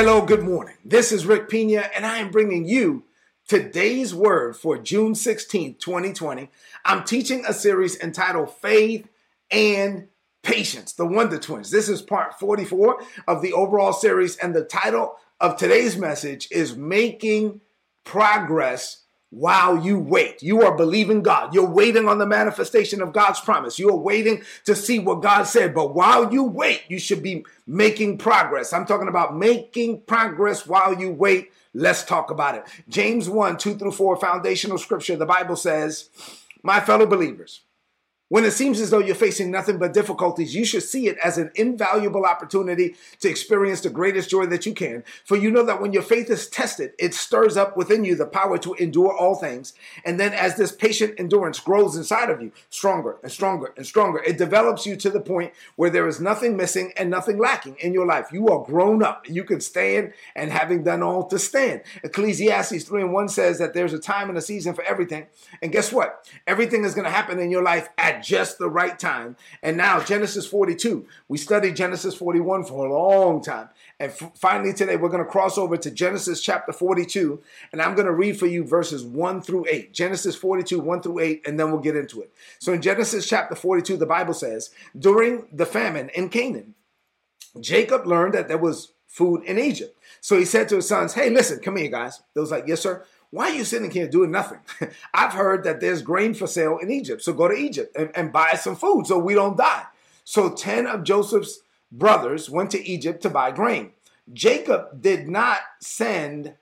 Hello, good morning. This is Rick Pina, and I am bringing you today's word for June 16th, 2020. I'm teaching a series entitled Faith and Patience, the Wonder Twins. This is part 44 of the overall series, and the title of today's message is Making Progress while you wait. You are believing God. You're waiting on the manifestation of God's promise. You are waiting to see what God said. But while you wait, you should be making progress. I'm talking about making progress while you wait. Let's talk about it. James 1 2 through 4, foundational scripture. The Bible says, My fellow believers, when it seems as though you're facing nothing but difficulties, you should see it as an invaluable opportunity to experience the greatest joy that you can. For you know that when your faith is tested, it stirs up within you the power to endure all things. And then as this patient endurance grows inside of you, stronger and stronger and stronger, it develops you to the point where there is nothing missing and nothing lacking in your life. You are grown up. You can stand and having done all to stand. Ecclesiastes 3 and 1 says that there's a time and a season for everything. And guess what? Everything is going to happen in your life at just the right time. And now, Genesis 42. We studied Genesis 41 for a long time. And f- finally, today, we're going to cross over to Genesis chapter 42. And I'm going to read for you verses 1 through 8. Genesis 42, 1 through 8, and then we'll get into it. So, in Genesis chapter 42, the Bible says, During the famine in Canaan, Jacob learned that there was food in Egypt. So he said to his sons, Hey, listen, come here, guys. They was like, Yes, sir. Why are you sitting here doing nothing? I've heard that there's grain for sale in Egypt. So go to Egypt and, and buy some food so we don't die. So 10 of Joseph's brothers went to Egypt to buy grain. Jacob did not send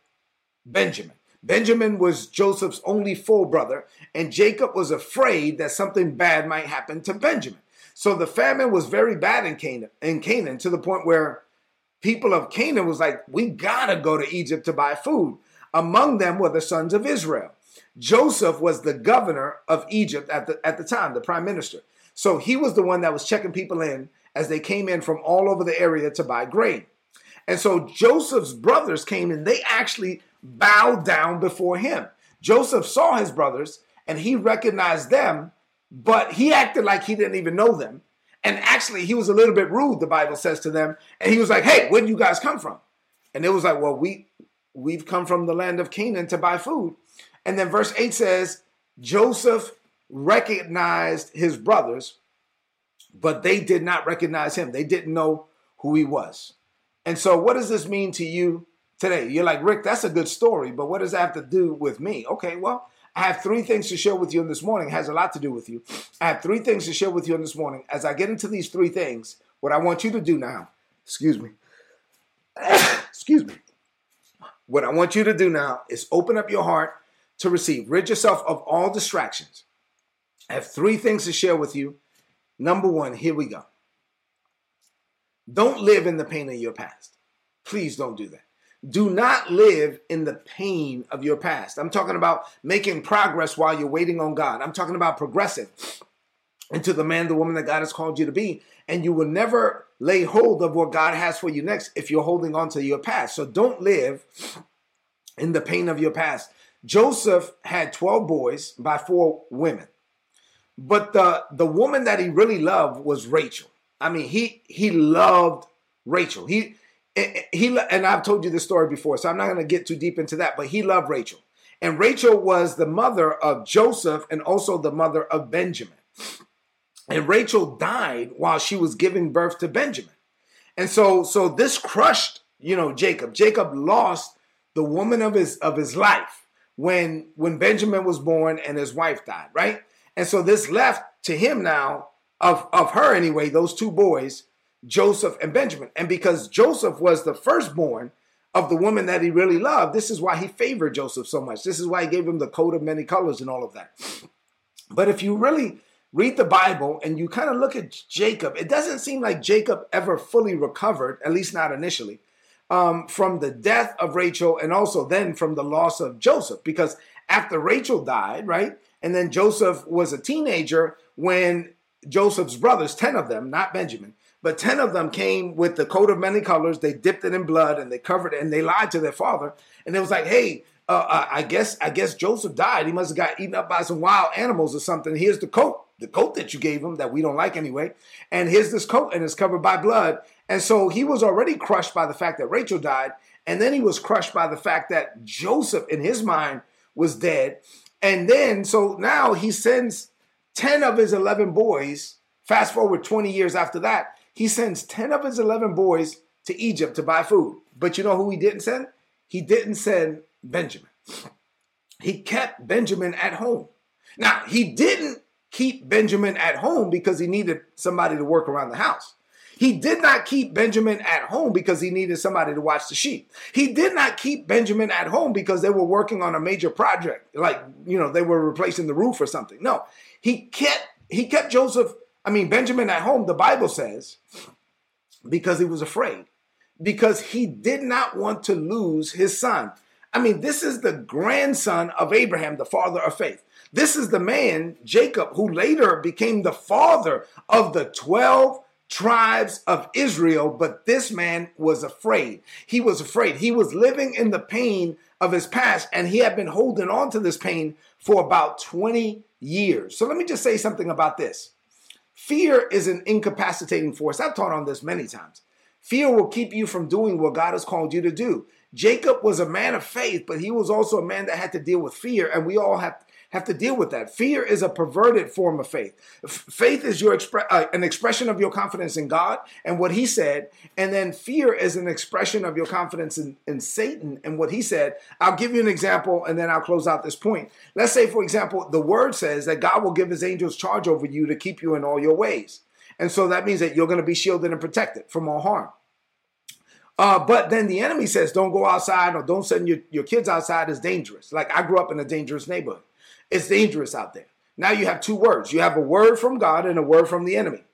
Benjamin. Benjamin was Joseph's only full brother, and Jacob was afraid that something bad might happen to Benjamin. So the famine was very bad in Canaan, in Canaan to the point where people of Canaan was like, we gotta go to Egypt to buy food. Among them were the sons of Israel. Joseph was the governor of Egypt at the, at the time, the prime minister. So he was the one that was checking people in as they came in from all over the area to buy grain. And so Joseph's brothers came and they actually bowed down before him. Joseph saw his brothers and he recognized them, but he acted like he didn't even know them. And actually, he was a little bit rude, the Bible says to them. And he was like, Hey, where do you guys come from? And it was like, Well, we we've come from the land of Canaan to buy food. And then verse 8 says, Joseph recognized his brothers, but they did not recognize him. They didn't know who he was. And so, what does this mean to you today? You're like, Rick, that's a good story, but what does that have to do with me? Okay, well, I have three things to share with you in this morning. It has a lot to do with you. I have three things to share with you in this morning. As I get into these three things, what I want you to do now, excuse me, excuse me, what I want you to do now is open up your heart to receive. Rid yourself of all distractions. I have three things to share with you. Number one, here we go. Don't live in the pain of your past. Please don't do that. Do not live in the pain of your past. I'm talking about making progress while you're waiting on God. I'm talking about progressing into the man, the woman that God has called you to be. And you will never lay hold of what God has for you next if you're holding on to your past. So don't live in the pain of your past. Joseph had 12 boys by four women. But the, the woman that he really loved was Rachel. I mean, he he loved Rachel. He he and I've told you this story before, so I'm not going to get too deep into that, but he loved Rachel. And Rachel was the mother of Joseph and also the mother of Benjamin. And Rachel died while she was giving birth to Benjamin. And so so this crushed, you know, Jacob. Jacob lost the woman of his of his life when when Benjamin was born and his wife died, right? And so this left to him now of of her anyway, those two boys, Joseph and Benjamin. And because Joseph was the firstborn of the woman that he really loved, this is why he favored Joseph so much. This is why he gave him the coat of many colors and all of that. But if you really read the Bible and you kind of look at Jacob, it doesn't seem like Jacob ever fully recovered, at least not initially, um, from the death of Rachel and also then from the loss of Joseph. Because after Rachel died, right, and then Joseph was a teenager when Joseph's brothers, 10 of them, not Benjamin, but 10 of them came with the coat of many colors. They dipped it in blood and they covered it and they lied to their father. And it was like, hey, uh, I guess I guess Joseph died. He must have got eaten up by some wild animals or something. Here's the coat, the coat that you gave him that we don't like anyway. And here's this coat and it's covered by blood. And so he was already crushed by the fact that Rachel died. And then he was crushed by the fact that Joseph, in his mind, was dead. And then, so now he sends 10 of his 11 boys, fast forward 20 years after that, he sends 10 of his 11 boys to Egypt to buy food. But you know who he didn't send? He didn't send Benjamin. He kept Benjamin at home. Now, he didn't keep Benjamin at home because he needed somebody to work around the house. He did not keep Benjamin at home because he needed somebody to watch the sheep. He did not keep Benjamin at home because they were working on a major project, like, you know, they were replacing the roof or something. No, he kept he kept Joseph, I mean Benjamin at home, the Bible says, because he was afraid. Because he did not want to lose his son. I mean, this is the grandson of Abraham, the father of faith. This is the man, Jacob, who later became the father of the 12 tribes of Israel, but this man was afraid. He was afraid. He was living in the pain of his past, and he had been holding on to this pain for about 20 years. So let me just say something about this. Fear is an incapacitating force. I've taught on this many times. Fear will keep you from doing what God has called you to do. Jacob was a man of faith, but he was also a man that had to deal with fear, and we all have have to deal with that. Fear is a perverted form of faith. Faith is your expre- uh, an expression of your confidence in God and what He said, and then fear is an expression of your confidence in, in Satan and what He said. I'll give you an example, and then I'll close out this point. Let's say, for example, the Word says that God will give His angels charge over you to keep you in all your ways, and so that means that you're going to be shielded and protected from all harm. Uh, but then the enemy says, don't go outside or don't send your, your kids outside. It's dangerous. Like I grew up in a dangerous neighborhood. It's dangerous out there. Now you have two words. You have a word from God and a word from the enemy.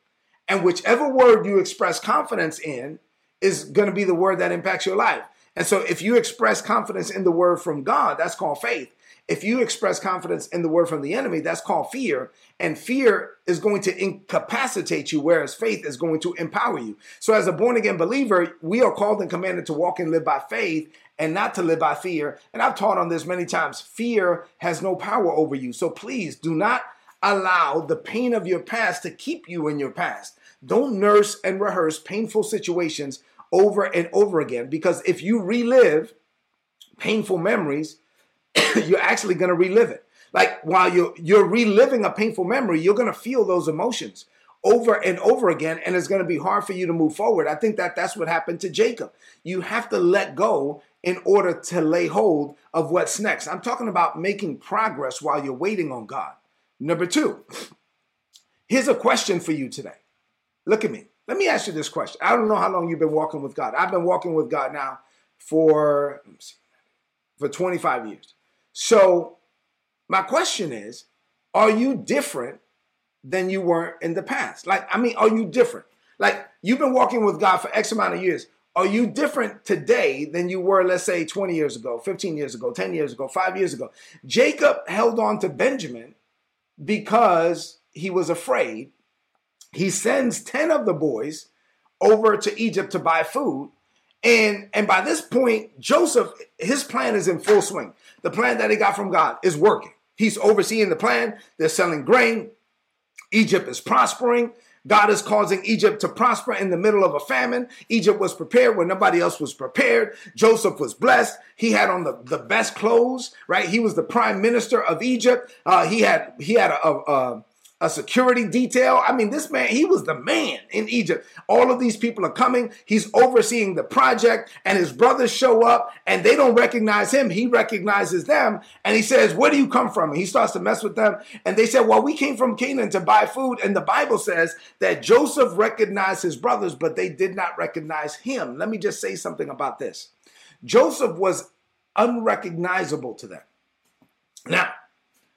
And whichever word you express confidence in is going to be the word that impacts your life. And so if you express confidence in the word from God, that's called faith. If you express confidence in the word from the enemy, that's called fear. And fear is going to incapacitate you, whereas faith is going to empower you. So, as a born again believer, we are called and commanded to walk and live by faith and not to live by fear. And I've taught on this many times fear has no power over you. So, please do not allow the pain of your past to keep you in your past. Don't nurse and rehearse painful situations over and over again because if you relive painful memories, you're actually going to relive it. Like while you're you're reliving a painful memory, you're going to feel those emotions over and over again and it's going to be hard for you to move forward. I think that that's what happened to Jacob. You have to let go in order to lay hold of what's next. I'm talking about making progress while you're waiting on God. Number 2. Here's a question for you today. Look at me. Let me ask you this question. I don't know how long you've been walking with God. I've been walking with God now for see, for 25 years. So, my question is, are you different than you were in the past? Like, I mean, are you different? Like, you've been walking with God for X amount of years. Are you different today than you were, let's say, 20 years ago, 15 years ago, 10 years ago, five years ago? Jacob held on to Benjamin because he was afraid. He sends 10 of the boys over to Egypt to buy food. And, and by this point, Joseph, his plan is in full swing. The plan that he got from God is working. He's overseeing the plan. They're selling grain. Egypt is prospering. God is causing Egypt to prosper in the middle of a famine. Egypt was prepared when nobody else was prepared. Joseph was blessed. He had on the, the best clothes, right? He was the prime minister of Egypt. Uh, he had he had a, a, a a security detail. I mean, this man, he was the man in Egypt. All of these people are coming. He's overseeing the project, and his brothers show up and they don't recognize him. He recognizes them and he says, Where do you come from? And he starts to mess with them. And they said, Well, we came from Canaan to buy food. And the Bible says that Joseph recognized his brothers, but they did not recognize him. Let me just say something about this Joseph was unrecognizable to them. Now,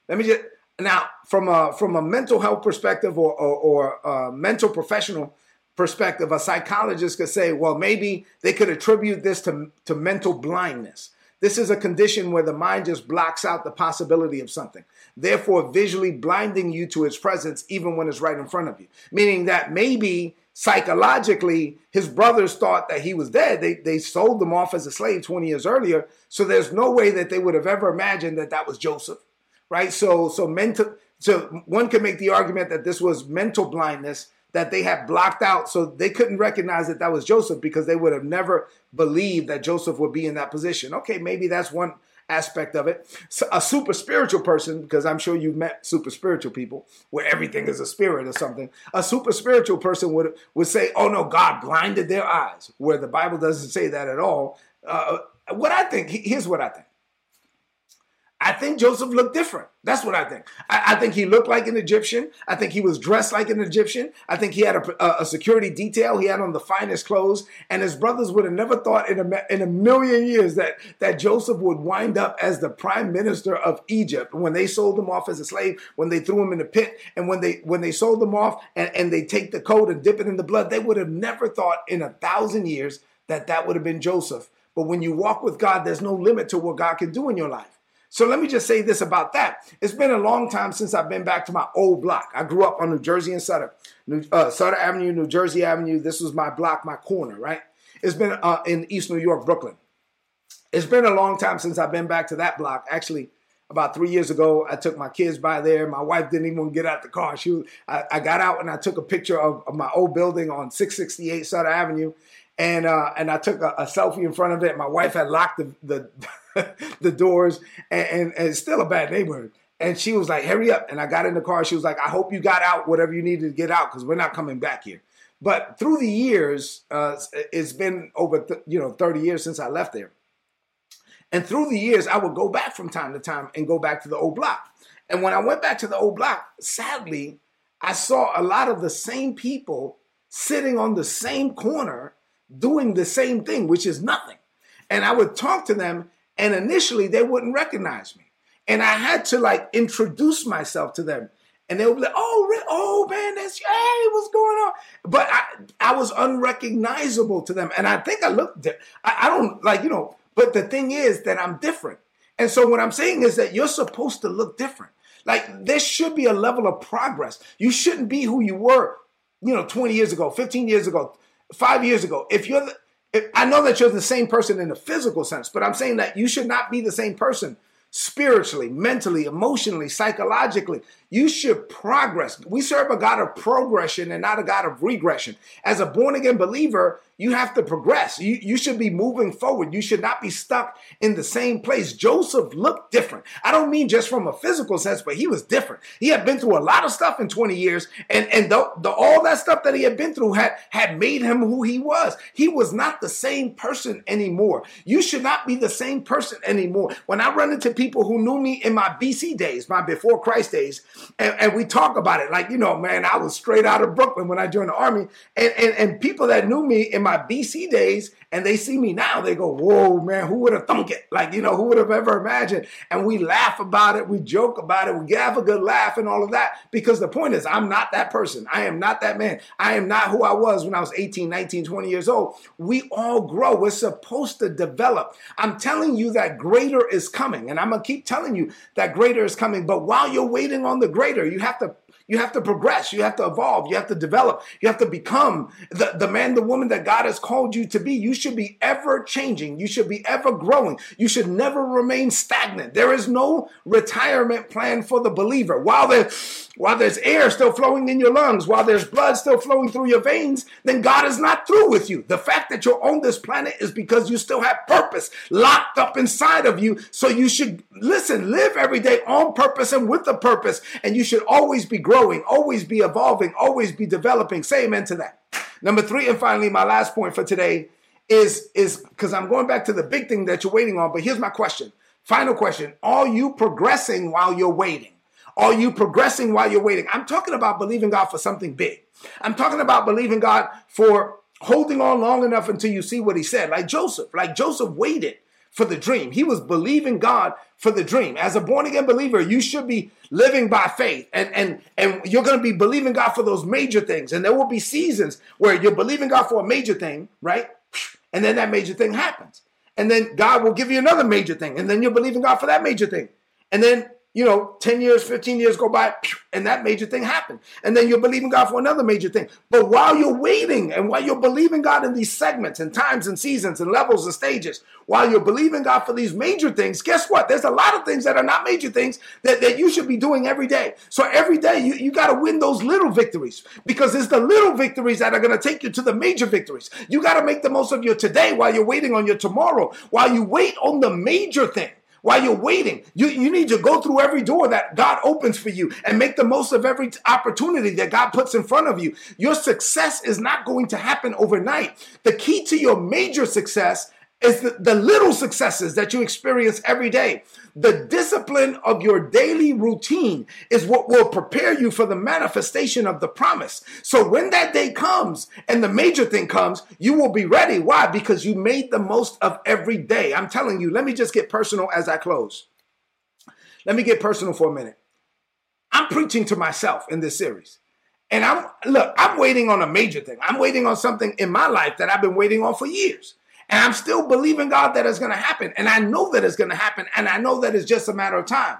let me just Now, from a from a mental health perspective or or, or a mental professional perspective, a psychologist could say, well, maybe they could attribute this to, to mental blindness. This is a condition where the mind just blocks out the possibility of something, therefore, visually blinding you to its presence even when it's right in front of you. Meaning that maybe psychologically, his brothers thought that he was dead. They, they sold him off as a slave 20 years earlier. So there's no way that they would have ever imagined that that was Joseph, right? So, so mental, so one could make the argument that this was mental blindness that they had blocked out so they couldn't recognize that that was Joseph because they would have never believed that Joseph would be in that position. Okay, maybe that's one aspect of it. So a super spiritual person, because I'm sure you've met super spiritual people where everything is a spirit or something. A super spiritual person would would say, "Oh no, God blinded their eyes," where the Bible doesn't say that at all. Uh, what I think, here's what I think. I think Joseph looked different. That's what I think. I, I, think he looked like an Egyptian. I think he was dressed like an Egyptian. I think he had a, a, security detail. He had on the finest clothes, and his brothers would have never thought in a in a million years that that Joseph would wind up as the prime minister of Egypt. When they sold him off as a slave, when they threw him in the pit, and when they when they sold him off, and, and they take the coat and dip it in the blood, they would have never thought in a thousand years that that would have been Joseph. But when you walk with God, there's no limit to what God can do in your life. So let me just say this about that. It's been a long time since I've been back to my old block. I grew up on New Jersey and Sutter, New, uh, Sutter Avenue, New Jersey Avenue. This was my block, my corner, right? It's been uh, in East New York, Brooklyn. It's been a long time since I've been back to that block. Actually, about three years ago, I took my kids by there. My wife didn't even get out the car. She, was, I, I got out and I took a picture of, of my old building on 668 Sutter Avenue, and uh, and I took a, a, selfie in front of it. My wife had locked the the, the doors, and, and, and, it's still a bad neighborhood. And she was like, "Hurry up!" And I got in the car. She was like, "I hope you got out whatever you needed to get out because we're not coming back here." But through the years, uh, it's been over th- you know 30 years since I left there. And through the years, I would go back from time to time and go back to the old block. And when I went back to the old block, sadly, I saw a lot of the same people sitting on the same corner doing the same thing, which is nothing. And I would talk to them, and initially they wouldn't recognize me. And I had to like introduce myself to them. And they would be like, oh, oh man, that's hey, what's going on? But I, I was unrecognizable to them. And I think I looked, I, I don't like, you know, but the thing is that I'm different. And so what I'm saying is that you're supposed to look different. Like there should be a level of progress. You shouldn't be who you were, you know, 20 years ago, 15 years ago, five years ago, if you're, the, if, I know that you're the same person in the physical sense, but I'm saying that you should not be the same person spiritually, mentally, emotionally, psychologically. You should progress. We serve a God of progression and not a God of regression. As a born again believer, you have to progress. You, you should be moving forward. You should not be stuck in the same place. Joseph looked different. I don't mean just from a physical sense, but he was different. He had been through a lot of stuff in 20 years, and, and the, the, all that stuff that he had been through had, had made him who he was. He was not the same person anymore. You should not be the same person anymore. When I run into people who knew me in my BC days, my before Christ days, and, and we talk about it, like, you know, man, I was straight out of Brooklyn when I joined the army, and, and, and people that knew me in my BC days and they see me now, they go, Whoa, man, who would have thunk it? Like, you know, who would have ever imagined? And we laugh about it, we joke about it, we have a good laugh and all of that. Because the point is, I'm not that person. I am not that man. I am not who I was when I was 18, 19, 20 years old. We all grow. We're supposed to develop. I'm telling you that greater is coming. And I'm going to keep telling you that greater is coming. But while you're waiting on the greater, you have to you have to progress. You have to evolve. You have to develop. You have to become the, the man, the woman that God has called you to be. You should be ever changing. You should be ever growing. You should never remain stagnant. There is no retirement plan for the believer. While there, while there's air still flowing in your lungs, while there's blood still flowing through your veins, then God is not through with you. The fact that you're on this planet is because you still have purpose locked up inside of you. So you should listen, live every day on purpose and with a purpose. And you should always be growing, always be evolving, always be developing. Say amen to that. Number three, and finally, my last point for today is is because I'm going back to the big thing that you're waiting on. But here's my question. Final question. Are you progressing while you're waiting? Are you progressing while you're waiting? I'm talking about believing God for something big. I'm talking about believing God for holding on long enough until you see what he said. Like Joseph, like Joseph waited for the dream. He was believing God for the dream. As a born again believer, you should be living by faith and and and you're going to be believing God for those major things. And there will be seasons where you're believing God for a major thing, right? And then that major thing happens. And then God will give you another major thing and then you're believing God for that major thing. And then you know, 10 years, 15 years go by, and that major thing happened. And then you're believing God for another major thing. But while you're waiting and while you're believing God in these segments and times and seasons and levels and stages, while you're believing God for these major things, guess what? There's a lot of things that are not major things that, that you should be doing every day. So every day you, you got to win those little victories because it's the little victories that are going to take you to the major victories. You got to make the most of your today while you're waiting on your tomorrow, while you wait on the major thing while you're waiting. You, you need to go through every door that God opens for you and make the most of every opportunity that God puts in front of you. Your success is not going to happen overnight. The key to your major success is the, the little successes that you experience every day. The discipline of your daily routine is what will prepare you for the manifestation of the promise. So when that day comes and the major thing comes, you will be ready. Why? Because you made the most of every day. I'm telling you, let me just get personal as I close. Let me get personal for a minute. I'm preaching to myself in this series. And I'm look, I'm waiting on a major thing. I'm waiting on something in my life that I've been waiting on for years. And I'm still believing God that it's going to happen. And I know that it's going to happen. And I know that it's just a matter of time.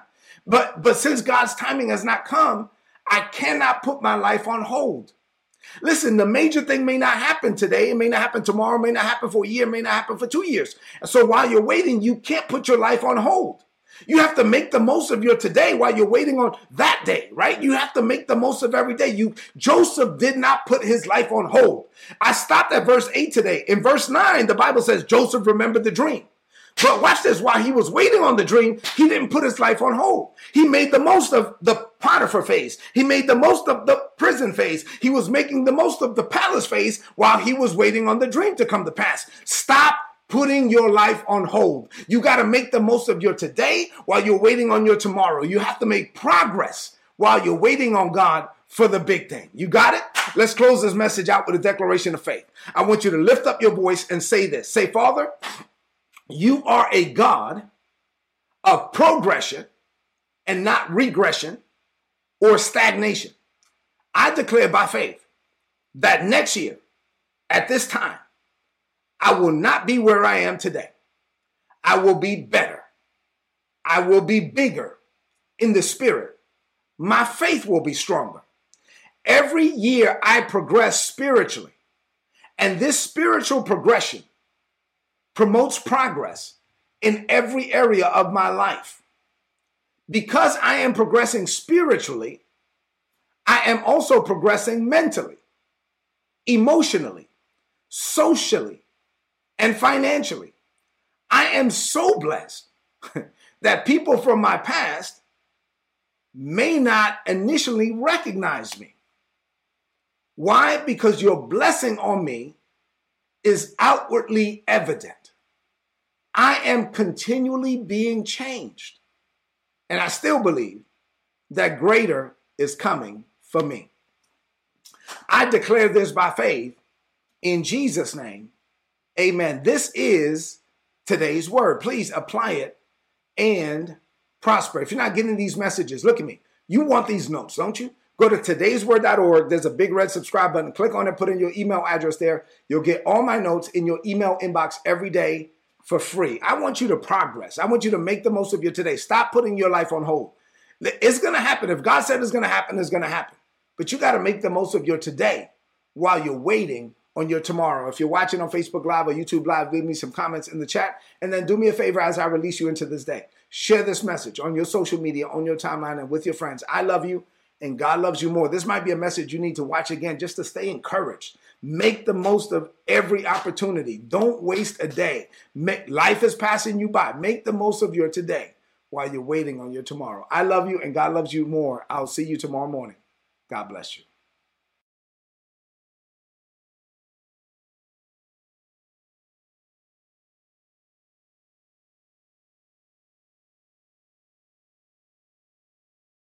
But, but since God's timing has not come, I cannot put my life on hold. Listen, the major thing may not happen today. It may not happen tomorrow. It may not happen for a year. It may not happen for two years. And so while you're waiting, you can't put your life on hold. You have to make the most of your today while you're waiting on that day, right? You have to make the most of every day. You Joseph did not put his life on hold. I stopped at verse 8 today. In verse 9, the Bible says Joseph remembered the dream. But watch this, while he was waiting on the dream, he didn't put his life on hold. He made the most of the Potiphar phase. He made the most of the prison phase. He was making the most of the palace phase while he was waiting on the dream to come to pass. Stop putting your life on hold. You got to make the most of your today while you're waiting on your tomorrow. You have to make progress while you're waiting on God for the big thing. You got it? Let's close this message out with a declaration of faith. I want you to lift up your voice and say this. Say, Father, you are a God of progression and not regression or stagnation. I declare by faith that next year at this time, I will not be where I am today. I will be better. I will be bigger in the spirit. My faith will be stronger. Every year I progress spiritually, and this spiritual progression promotes progress in every area of my life. Because I am progressing spiritually, I am also progressing mentally, emotionally, socially, and financially. I am so blessed that people from my past may not initially recognize me. Why? Because your blessing on me is outwardly evident. I am continually being changed. And I still believe that greater is coming for me. I declare this by faith in Jesus' name. Amen. This is today's word. Please apply it and prosper. If you're not getting these messages, look at me. You want these notes, don't you? Go to today'sword.org. There's a big red subscribe button. Click on it, put in your email address there. You'll get all my notes in your email inbox every day for free. I want you to progress. I want you to make the most of your today. Stop putting your life on hold. It's going to happen. If God said it's going to happen, it's going to happen. But you got to make the most of your today while you're waiting on your tomorrow. If you're watching on Facebook Live or YouTube Live, leave me some comments in the chat. And then do me a favor as I release you into this day. Share this message on your social media, on your timeline, and with your friends. I love you, and God loves you more. This might be a message you need to watch again just to stay encouraged. Make the most of every opportunity. Don't waste a day. Make, life is passing you by. Make the most of your today while you're waiting on your tomorrow. I love you, and God loves you more. I'll see you tomorrow morning. God bless you.